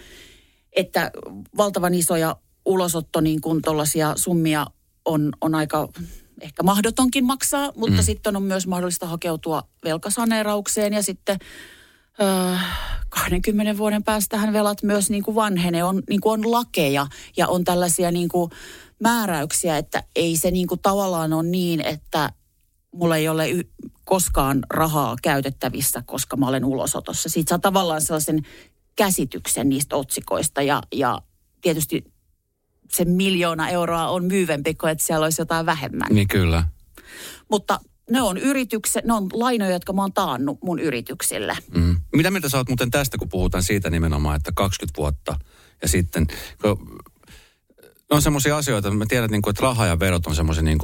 että valtavan isoja ulosotto niin kuin summia on, on aika ehkä mahdotonkin maksaa, mutta mm. sitten on myös mahdollista hakeutua velkasaneeraukseen ja sitten ö, 20 vuoden päästähän velat myös niin kuin vanhene, on, niin kuin on lakeja ja on tällaisia niin kuin määräyksiä, että ei se niin kuin tavallaan ole niin, että mulla ei ole y- koskaan rahaa käytettävissä, koska mä olen ulosotossa. Siitä saa tavallaan sellaisen käsityksen niistä otsikoista ja, ja tietysti se miljoona euroa on myyvempi kuin että siellä olisi jotain vähemmän. Niin kyllä. Mutta ne on yritykset, ne on lainoja, jotka mä oon taannut mun yrityksille. Mm. Mitä mieltä sä oot muuten tästä, kun puhutaan siitä nimenomaan, että 20 vuotta ja sitten, kun ne on semmoisia asioita, mä tiedän, että, että raha ja verot on semmoisia niin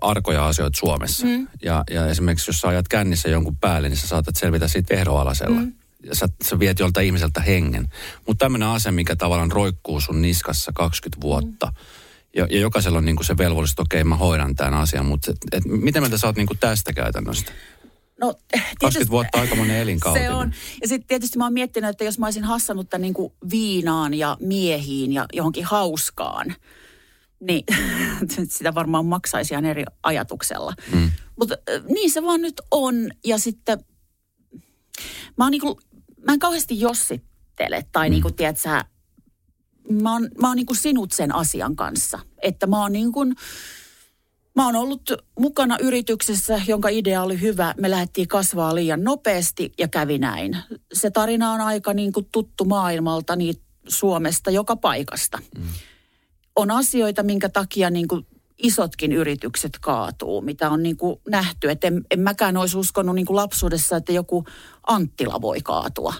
arkoja asioita Suomessa. Mm. Ja, ja esimerkiksi jos sä ajat kännissä jonkun päälle, niin sä saatat selvitä siitä ehdoalasella. Mm sä, sä viet jolta ihmiseltä hengen. Mutta tämmöinen asia, mikä tavallaan roikkuu sun niskassa 20 vuotta. Mm. Ja, ja jokaisella on niinku se velvollisuus, että okei, mä hoidan tämän asian. Mutta et, et, miten mieltä sä oot niinku tästä käytännöstä? No, tietysti, 20 vuotta aikamoinen elinkautinen. Se on. Ja sitten tietysti mä oon miettinyt, että jos mä olisin hassannut tämän niin kuin viinaan ja miehiin ja johonkin hauskaan, niin sitä varmaan maksaisi ihan eri ajatuksella. Mm. Mutta niin se vaan nyt on. Ja sitten mä oon niin kuin mä en kauheasti jossittele tai mm. niin kuin, tiedät sä, mä oon, mä oon niin kuin sinut sen asian kanssa. Että mä oon niin kuin, Mä oon ollut mukana yrityksessä, jonka idea oli hyvä. Me lähdettiin kasvaa liian nopeasti ja kävi näin. Se tarina on aika niin kuin tuttu maailmalta, niin Suomesta, joka paikasta. Mm. On asioita, minkä takia niin kuin isotkin yritykset kaatuu, mitä on niin kuin nähty. Että en, en mäkään olisi uskonut niin kuin lapsuudessa, että joku Anttila voi kaatua,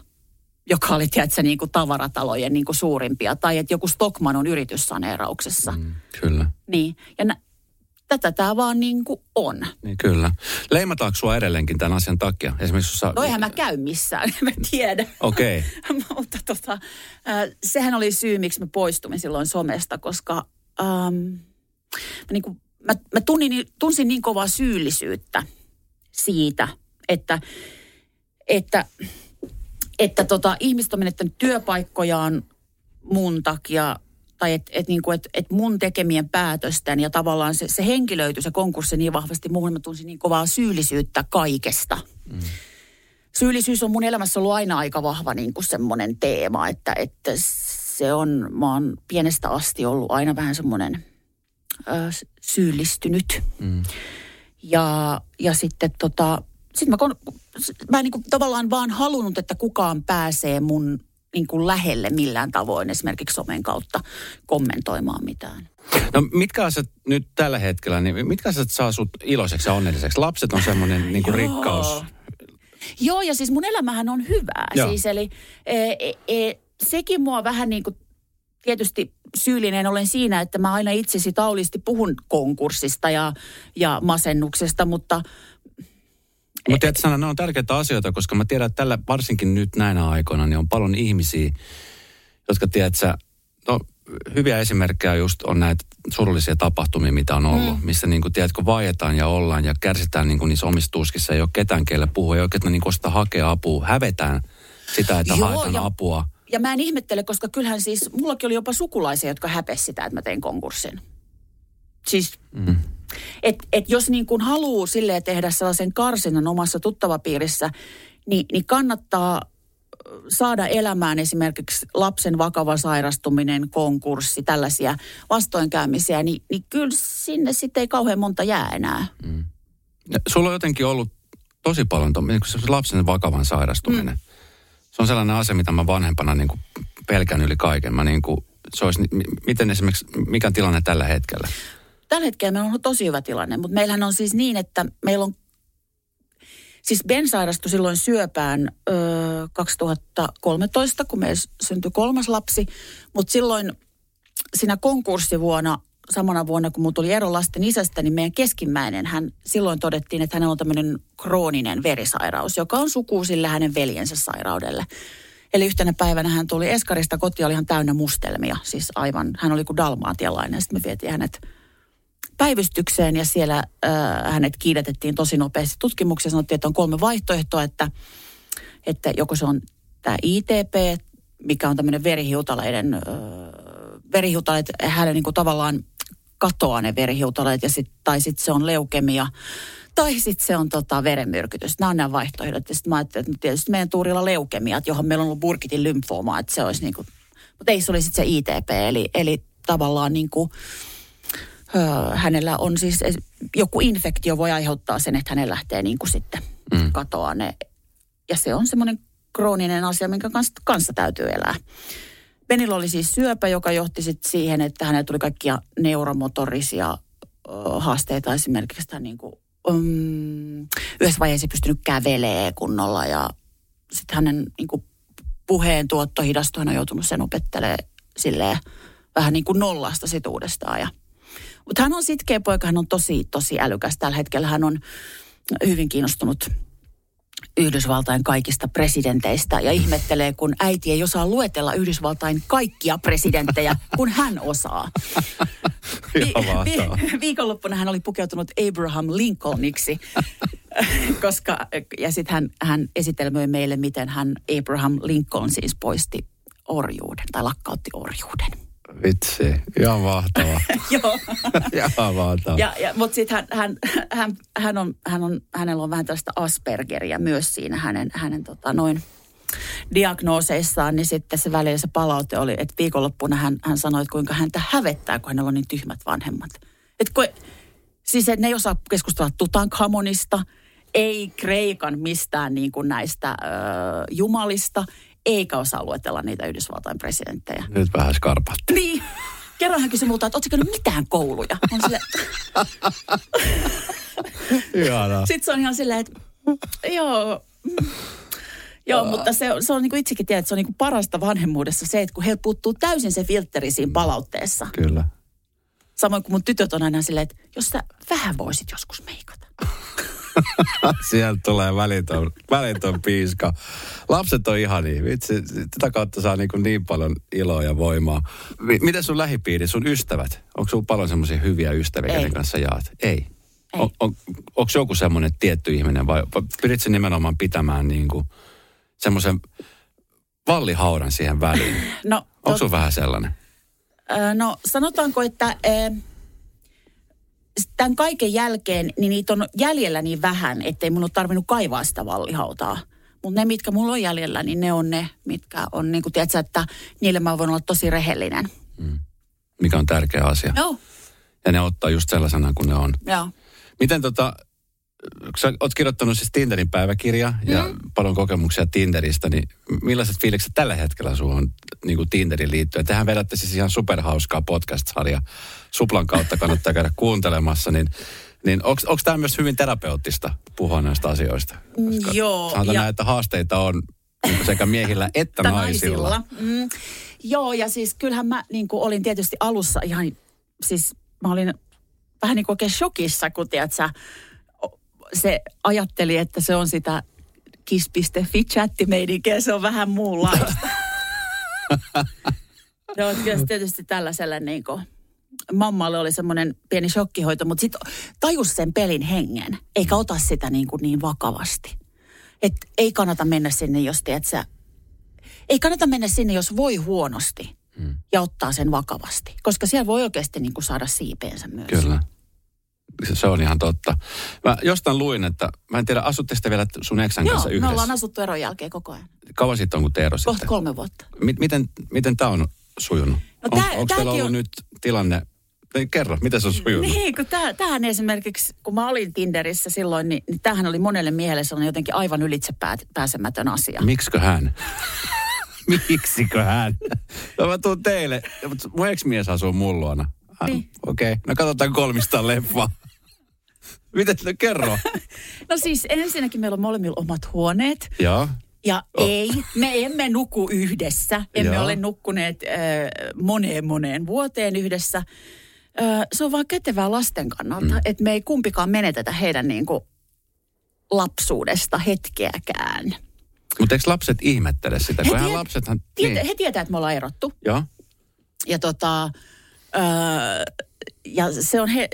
joka oli tiedätkö, niin kuin tavaratalojen niin kuin suurimpia. Tai että joku Stockman on yrityssaneerauksessa. Mm, kyllä. Niin, ja nä, tätä tämä vaan niin kuin on. Niin kyllä. Leimataanko sua edelleenkin tämän asian takia? Esimerkiksi sä... No eihän mä käy missään, en mä tiedä. Okei. Okay. Mutta tota, äh, sehän oli syy, miksi me poistumme silloin somesta, koska... Ähm, mä, niin kuin, mä, mä tunnin, tunsin niin kovaa syyllisyyttä siitä, että, että, että tota, ihmiset on menettänyt työpaikkojaan mun takia tai että et, niin et, et mun tekemien päätösten ja tavallaan se, se henkilöity, se konkurssi niin vahvasti muuhun, mä tunsin niin kovaa syyllisyyttä kaikesta. Mm. Syyllisyys on mun elämässä ollut aina aika vahva niin kuin semmoinen teema, että, että se on, mä oon pienestä asti ollut aina vähän semmoinen syyllistynyt. Mm. Ja, ja sitten tota, sit mä, mä en niin kuin tavallaan vaan halunnut, että kukaan pääsee mun niin kuin lähelle millään tavoin esimerkiksi somen kautta kommentoimaan mitään. No mitkä asiat nyt tällä hetkellä, niin mitkä asiat saa sut iloiseksi ja onnelliseksi? Lapset on semmoinen niin kuin rikkaus. Joo, ja siis mun elämähän on hyvää. Joo. Siis, eli e, e, e, sekin mua vähän niin kuin tietysti syyllinen olen siinä, että mä aina itsesi taulisti puhun konkurssista ja, ja masennuksesta, mutta Mutta tiedät, Sanna, ne on tärkeitä asioita, koska mä tiedän, että tällä varsinkin nyt näinä aikoina, niin on paljon ihmisiä, jotka tiedät sä, no hyviä esimerkkejä just on näitä surullisia tapahtumia, mitä on ollut, mm. missä niin kuin, tiedätkö, vaietaan ja ollaan ja kärsitään niin kuin niissä omissa tuskissa, ei ole ketään, kelle puhua, ei oikein niin kuin sitä hakea apua, hävetään sitä, että Joo, haetaan ja- apua. Ja mä en ihmettele, koska kyllähän siis, mullakin oli jopa sukulaisia, jotka häpesi sitä, että mä tein konkurssin. Siis, Mm. että et jos niin kuin haluaa silleen tehdä sellaisen karsinnan omassa tuttavapiirissä, niin, niin kannattaa saada elämään esimerkiksi lapsen vakava sairastuminen, konkurssi, tällaisia vastoinkäymisiä, niin, niin kyllä sinne sitten ei kauhean monta jää enää. Ja Sulla on jotenkin ollut tosi paljon to, niin lapsen vakavan sairastuminen. Mm. Se on sellainen asia, mitä mä vanhempana niin kuin pelkään yli kaiken. Mä niin kuin, se olisi, miten esimerkiksi, mikä tilanne tällä hetkellä? Tällä hetkellä meillä on tosi hyvä tilanne, mutta meillähän on siis niin, että meillä on, siis Ben sairastui silloin syöpään ö, 2013, kun meillä syntyi kolmas lapsi, mutta silloin siinä konkurssivuonna, samana vuonna kun mulla tuli ero lasten isästä, niin meidän keskimmäinen, hän silloin todettiin, että hänellä on tämmöinen krooninen verisairaus, joka on suku sille hänen veljensä sairaudelle. Eli yhtenä päivänä hän tuli Eskarista kotiin, oli ihan täynnä mustelmia, siis aivan, hän oli kuin dalmaatialainen. Sitten me vietiin hänet päivystykseen ja siellä äh, hänet kiidetettiin tosi nopeasti tutkimukseen. Sanottiin, että on kolme vaihtoehtoa, että, että joko se on tämä ITP, mikä on tämmöinen verihiutaleiden, äh, verihiutaleet, hänelle niin kuin tavallaan katoaa ne verihiutaleet ja sit, tai sitten se on leukemia tai sitten se on tota, verenmyrkytys. Nämä on nämä vaihtoehdot. Ja sitten mä ajattelin, että no tietysti meidän tuurilla leukemiat, johon meillä on ollut burkitin lymfooma, että se olisi niin kuin, mutta ei se oli sitten se ITP, eli, eli tavallaan niin kuin, Öö, hänellä on siis joku infektio voi aiheuttaa sen, että hänellä lähtee niin kuin sitten mm. katoaa ne. Ja se on semmoinen krooninen asia, minkä kanssa, kanssa täytyy elää. Benillä oli siis syöpä, joka johti sitten siihen, että hänellä tuli kaikkia neuromotorisia haasteita. Esimerkiksi tämä niin kuin, um, yhdessä vaiheessa ei pystynyt kävelee kunnolla ja sitten hänen niin kuin, puheen tuotto hidastui. Hän on joutunut sen opettelemaan silleen vähän niin kuin nollasta sit uudestaan ja mutta hän on sitkeä poika, hän on tosi, tosi älykäs. Tällä hetkellä hän on hyvin kiinnostunut Yhdysvaltain kaikista presidenteistä ja ihmettelee, kun äiti ei osaa luetella Yhdysvaltain kaikkia presidenttejä, kun hän osaa. Ihan mahtavaa. viikonloppuna hän oli pukeutunut Abraham Lincolniksi, koska, ja sitten hän, hän esitelmöi meille, miten hän Abraham Lincoln siis poisti orjuuden tai lakkautti orjuuden. Vitsi, ihan mahtavaa. Joo. ihan mahtavaa. Ja, ja, mutta sitten hän, hän, hän, hän, on, hän on, hänellä on vähän tällaista Aspergeria myös siinä hänen, hänen tota, noin diagnooseissaan, niin sitten se välillä se palaute oli, että viikonloppuna hän, hän sanoi, että kuinka häntä hävettää, kun hänellä on niin tyhmät vanhemmat. Et kun, siis että ne ei osaa keskustella Tutankhamonista, ei Kreikan mistään niin kuin näistä ö, jumalista, eikä osaa luetella niitä Yhdysvaltain presidenttejä. Nyt vähän skarpatti. Niin. Kerran hän kysyi multa, että ootko käynyt mitään kouluja? On sille, Ihanaa. Sitten se on ihan silleen, että joo, mm, Joo, mutta se, se on niin kuin itsekin tiedät, että se on niin kuin parasta vanhemmuudessa se, että kun heiltä puuttuu täysin se filtteri siinä palautteessa. Kyllä. Samoin kuin mun tytöt on aina silleen, että jos sä vähän voisit joskus meikata. Sieltä tulee välitön, välitön piiska. Lapset on ihania. Vitsi, tätä kautta saa niin, kuin niin paljon iloa ja voimaa. Mi- Miten sun lähipiiri, sun ystävät? Onko sulla paljon semmoisia hyviä ystäviä, Ei. kenen kanssa jaat? Ei. Ei. On, on, onko joku semmoinen tietty ihminen vai, vai pyritkö nimenomaan pitämään niin kuin semmoisen vallihaudan siihen väliin? No, Onko tot, sulla vähän sellainen? no sanotaanko, että ö, tämän kaiken jälkeen, niin niitä on jäljellä niin vähän, ettei mun ole tarvinnut kaivaa sitä vallihautaa. Mutta ne, mitkä mulla on jäljellä, niin ne on ne, mitkä on, niin kuin tiedätkö, että niille mä voin olla tosi rehellinen. Mikä on tärkeä asia. Joo, Ja ne ottaa just sellaisena kuin ne on. joo. Miten tota, sä oot kirjoittanut siis Tinderin päiväkirja ja Mm. paljon kokemuksia Tinderistä, niin millaiset fiilikset tällä hetkellä sulla on niin kuin Tinderin liittyen? Tehän vedätte siis ihan superhauskaa podcast-sarja. Suplan kautta kannattaa käydä kuuntelemassa, niin Niin onko tämä myös hyvin terapeuttista puhua näistä asioista? Koska Joo. Sanotaan ja... näin, että haasteita on sekä miehillä että naisilla. naisilla. Mm, joo, ja siis kyllähän mä niin kuin olin tietysti alussa ihan, siis mä olin vähän niin kuin oikein shokissa, kun tiedät, sä, se ajatteli, että se on sitä kiss.fi chattimeininkiä, se on vähän muunlaista. no, tietysti tällaiselle niin kuin, mammalle oli semmoinen pieni shokkihoito, mutta sitten tajus sen pelin hengen, eikä ota sitä niin, kuin niin vakavasti. Et ei kannata mennä sinne, jos teet sä, ei kannata mennä sinne, jos voi huonosti hmm. ja ottaa sen vakavasti. Koska siellä voi oikeasti niin kuin saada siipeensä myös. Kyllä. Se, se on ihan totta. Mä jostain luin, että mä en tiedä, asutte sitten vielä sun eksän Joo, kanssa yhdessä? me ollaan asuttu eron jälkeen koko ajan. Kauan sitten on, kun te erositte? Kohta kolme vuotta. M- miten, miten tämä on sujunut? No, tää, on, onko teillä ollut on... nyt tilanne, ei, kerro, miten se on sujunut? Niin, kun tää, tämähän esimerkiksi, kun mä olin Tinderissä silloin, niin, niin tämähän oli monelle miehelle sellainen jotenkin aivan ylitse pääsemätön asia. Miksikö hän? Miksikö hän? No mä tuun teille. Mun ex-mies asuu mun luona. Niin. Okei, okay. no katsotaan kolmista leffa. Miten no kerro? no siis ensinnäkin meillä on molemmilla omat huoneet. Joo. Ja oh. ei, me emme nuku yhdessä. Emme Joo. ole nukkuneet äh, moneen moneen vuoteen yhdessä se on vaan kätevää lasten kannalta, mm. että me ei kumpikaan menetetä heidän niin kuin lapsuudesta hetkeäkään. Mutta eikö lapset ihmettele sitä? He, tiet, lapsethan, tiet, niin. he tietää, että me ollaan erottu. Joo. Ja tota, öö, ja se on, he,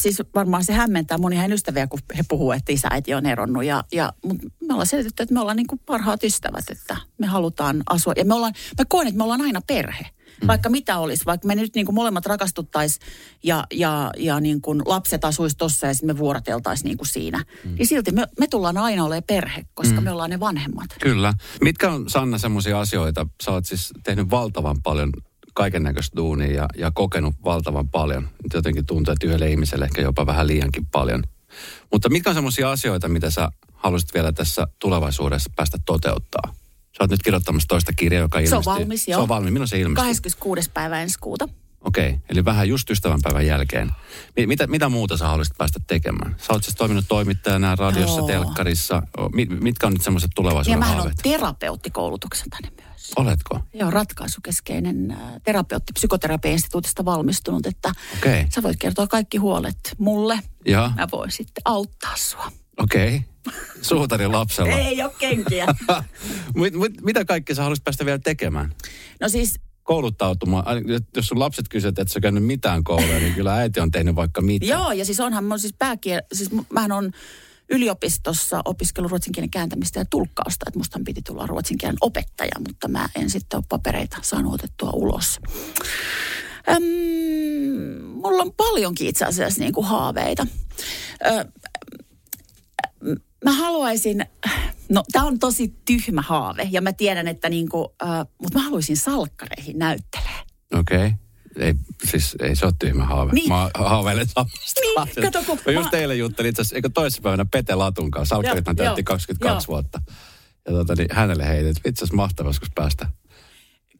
siis varmaan se hämmentää moni hänen ystäviä, kun he puhuu, että isä äiti on eronnut. Ja, ja, mutta me ollaan selitetty, että me ollaan niin kuin parhaat ystävät, että me halutaan asua. Ja me ollaan, mä koen, että me ollaan aina perhe. Mm. Vaikka mitä olisi, vaikka me nyt niin kuin molemmat rakastuttaisiin ja, ja, ja niin kuin lapset asuisi tuossa ja sitten me vuoroteltaisiin niin kuin siinä. Mm. Niin silti me, me tullaan aina olemaan perhe, koska mm. me ollaan ne vanhemmat. Kyllä. Mitkä on Sanna semmoisia asioita, sä oot siis tehnyt valtavan paljon kaiken näköistä duunia ja, ja kokenut valtavan paljon. Nyt jotenkin tuntuu, että yhdelle ihmiselle ehkä jopa vähän liiankin paljon. Mutta mitkä on semmoisia asioita, mitä sä haluaisit vielä tässä tulevaisuudessa päästä toteuttaa? Sä oot nyt kirjoittamassa toista kirjaa, joka ilmestyy. Se on valmis, joo. Se on valmis. Milloin se ilmestyy? 26. päivä ensi kuuta. Okei, okay. eli vähän just ystävänpäivän jälkeen. Mitä, mitä muuta sä haluaisit päästä tekemään? Sä oot siis toiminut toimittajana radiossa, Joo. telkkarissa. Mitkä on nyt semmoiset tulevaisuuden Ja mä olen terapeuttikoulutukseltani myös. Oletko? Joo, ratkaisukeskeinen äh, terapeutti psykoterapiainstituutista valmistunut, että okay. sä voit kertoa kaikki huolet mulle. Ja. Mä voin sitten auttaa sua. Okei. Okay. Suutarin lapsella. Ei ole kenkiä. mitä kaikkea sä haluaisit päästä vielä tekemään? No siis kouluttautumaan. Jos sun lapset kysyvät, että sä käynyt mitään koulua, niin kyllä äiti on tehnyt vaikka mitä. Joo, ja siis onhan mun siis pääkiel... Siis mähän on yliopistossa opiskellut ruotsinkielen kääntämistä ja tulkkausta, että musta piti tulla ruotsinkielen opettaja, mutta mä en sitten ole papereita saanut otettua ulos. Öm, mulla on paljonkin itse asiassa niin kuin haaveita. Ö, mä haluaisin, no tämä on tosi tyhmä haave ja mä tiedän, että niinku, äh, mutta mä haluaisin salkkareihin näyttelee. Okei. Okay. Ei, siis ei se ole tyhmä haave. Niin. Mä haaveilen samasta niin, kato, kun mä just mä... teille juttelin itse asiassa, eikö toissapäivänä Pete Latun kanssa, salkkarithan täytti 22 jo. vuotta. Ja tota, niin hänelle heitit, itse asiassa mahtavaa, kun päästä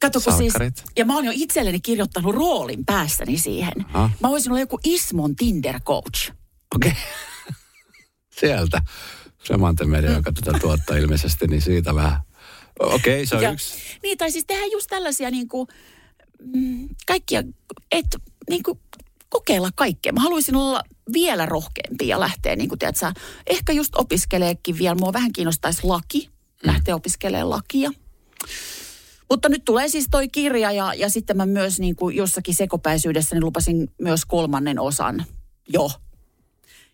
Kato, kun siis, ja mä oon jo itselleni kirjoittanut roolin päässäni siihen. Ha? Mä voisin olla joku Ismon Tinder coach. Okei. Okay. Sieltä. Semanten media, joka tätä tuottaa ilmeisesti, niin siitä vähän. Okei, okay, se on ja, yksi. Niin, tai siis tehdään just tällaisia niin kuin, mm, kaikkia, että niin kuin, kokeilla kaikkea. Mä haluaisin olla vielä rohkeampi ja lähteä, niin kuin tiedätkö, ehkä just opiskeleekin vielä. Mua vähän kiinnostaisi laki, mm. lähteä opiskelemaan lakia. Mutta nyt tulee siis toi kirja ja, ja sitten mä myös niin kuin jossakin sekopäisyydessä niin lupasin myös kolmannen osan jo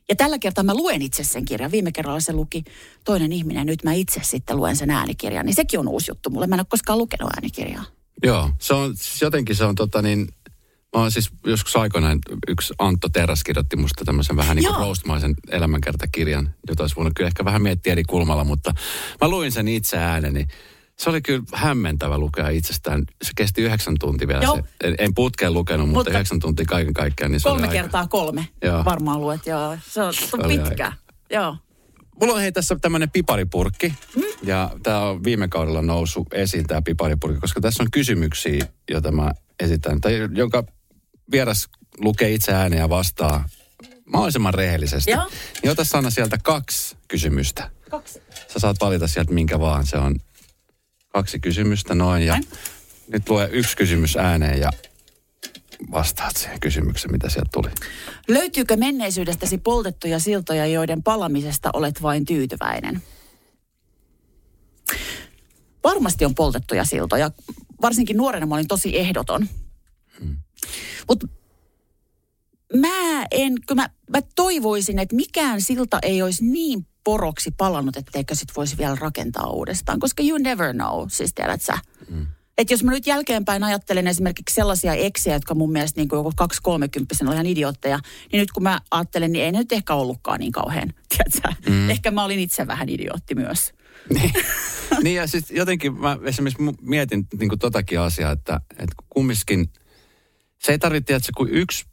ja tällä kertaa mä luen itse sen kirjan. Viime kerralla se luki toinen ihminen, nyt mä itse sitten luen sen äänikirjan. Niin sekin on uusi juttu mulle. Mä en ole koskaan lukenut äänikirjaa. Joo, se on, jotenkin se on tota niin, Mä oon siis joskus aikoinaan, yksi Antto Teräs kirjoitti musta tämmöisen vähän niin kuin roastmaisen elämänkertakirjan, jota olisi voinut kyllä ehkä vähän miettiä eri kulmalla, mutta mä luin sen itse ääneni se oli kyllä hämmentävä lukea itsestään. Se kesti yhdeksän tuntia vielä. Se, en, en putkeen lukenut, mutta, mutta yhdeksän tuntia kaiken kaikkiaan. Niin se kolme kertaa aika... kolme joo. varmaan luet, joo. Se on, se on pitkä, aika. joo. Mulla on hei tässä tämmöinen piparipurkki. Mm? Ja tämä on viime kaudella noussut esiin tämä piparipurkki, koska tässä on kysymyksiä, joita mä esitän. Tai jonka vieras lukee itse ääneen ja vastaa mahdollisimman rehellisesti. Joo. Niin ota Sanna sieltä kaksi kysymystä. Kaksi. Sä saat valita sieltä minkä vaan. Se on kaksi kysymystä noin ja Näin. nyt lue yksi kysymys ääneen ja vastaat siihen kysymykseen, mitä sieltä tuli. Löytyykö menneisyydestäsi poltettuja siltoja, joiden palamisesta olet vain tyytyväinen? Varmasti on poltettuja siltoja. Varsinkin nuorena mä olin tosi ehdoton. Mutta mä en, kyllä mä, mä toivoisin, että mikään silta ei olisi niin poroksi palannut, etteikö sit voisi vielä rakentaa uudestaan. Koska you never know, siis tiedät sä. Mm. Että jos mä nyt jälkeenpäin ajattelen esimerkiksi sellaisia eksiä, jotka mun mielestä niin kuin joku 2-30 oli ihan idiootteja, niin nyt kun mä ajattelen, niin ei ne nyt ehkä ollutkaan niin kauhean, tiedätkö? Mm. Ehkä mä olin itse vähän idiootti myös. Niin, niin ja sitten jotenkin mä esimerkiksi mietin niin kuin totakin asiaa, että, että kumminkin se ei tarvitse, että se kuin yksi,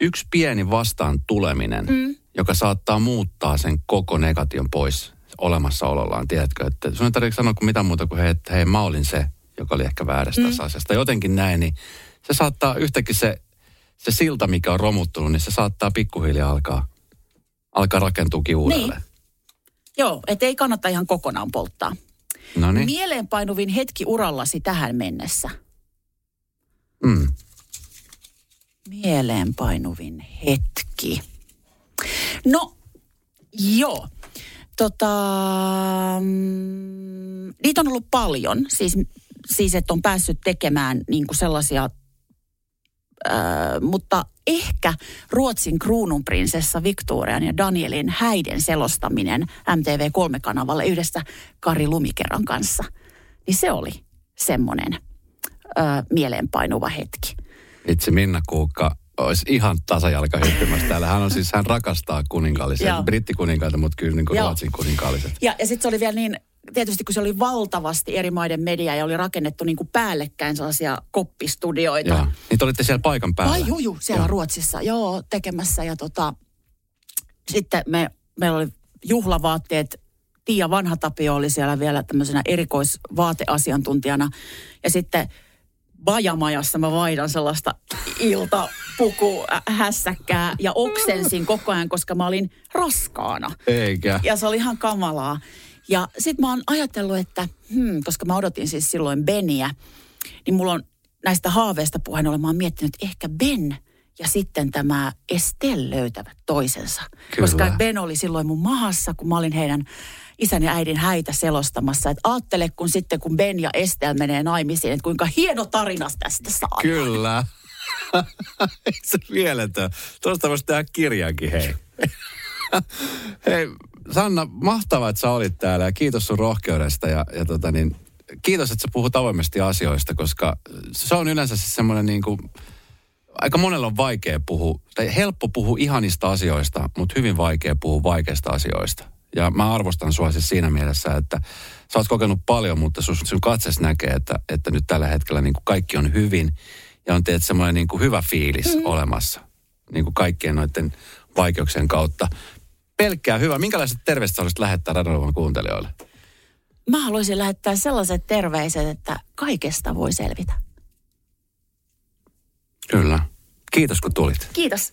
yksi pieni vastaan tuleminen, mm. joka saattaa muuttaa sen koko negation pois olemassaolollaan, tiedätkö? Että sun ei tarvitse sanoa kuin mitään muuta kuin hei, että hei mä olin se, joka oli ehkä väärästä mm. asiasta. Jotenkin näin, niin se saattaa yhtäkkiä se, se silta, mikä on romuttunut, niin se saattaa pikkuhiljaa alkaa, alkaa rakentuukin uudelleen. Niin. Joo, et ei kannata ihan kokonaan polttaa. No niin. Mieleenpainuvin hetki urallasi tähän mennessä. Mm. Mieleenpainuvin hetki. No, joo. Tota, mm, niitä on ollut paljon. Siis, siis että on päässyt tekemään niin kuin sellaisia, ää, mutta ehkä Ruotsin kruununprinsessa Victorian ja Danielin häiden selostaminen MTV3-kanavalle yhdessä Kari Lumikeran kanssa. Niin se oli semmoinen ää, mieleenpainuva hetki. Itse Minna Kuukka olisi ihan tasajalka hyppimässä täällä. Hän on siis, hän rakastaa kuninkaallisia, brittikuninkaita, mutta kyllä niin kuin. Ruotsin kuninkaalliset. Ja, ja sitten se oli vielä niin, tietysti kun se oli valtavasti eri maiden media ja oli rakennettu niin kuin päällekkäin sellaisia koppistudioita. Joo. Niin te olitte siellä paikan päällä. Ai juu, juu, siellä Joo. Joo. Ruotsissa, joo, tekemässä. Ja tota, sitten me, meillä oli juhlavaatteet. Tiia Vanhatapio oli siellä vielä tämmöisenä erikoisvaateasiantuntijana. Ja sitten Bajamajassa mä vaihdan sellaista iltapuku äh, hässäkkää ja oksensin koko ajan, koska mä olin raskaana. Eikä. Ja se oli ihan kamalaa. Ja sitten mä oon ajatellut, että hmm, koska mä odotin siis silloin Beniä, niin mulla on näistä haaveista puheen ollen, mä oon miettinyt, että ehkä Ben ja sitten tämä Estelle löytävät toisensa. Kyllä. Koska Ben oli silloin mun mahassa, kun mä olin heidän isän ja äidin häitä selostamassa. Että aattele, kun sitten kun Ben ja Estelle menee naimisiin, että kuinka hieno tarina tästä saa. Kyllä. Ei se mieletön. Tuosta voisi tehdä kirjankin, hei. hei, Sanna, mahtavaa, että sä olit täällä ja kiitos sun rohkeudesta ja, ja tota niin, kiitos, että sä puhut avoimesti asioista, koska se on yleensä se semmoinen niin kuin, aika monella on vaikea puhua, tai helppo puhua ihanista asioista, mutta hyvin vaikea puhua vaikeista asioista. Ja mä arvostan sua siis siinä mielessä, että sä oot kokenut paljon, mutta sun, sun katses näkee, että, että nyt tällä hetkellä niin kuin kaikki on hyvin ja on teet semmoinen niin kuin hyvä fiilis mm. olemassa niin kuin kaikkien noiden vaikeuksien kautta. Pelkkää hyvä. Minkälaiset terveiset olisit lähettää Radionovan kuuntelijoille? Mä haluaisin lähettää sellaiset terveiset, että kaikesta voi selvitä. Kyllä. Kiitos kun tulit. Kiitos.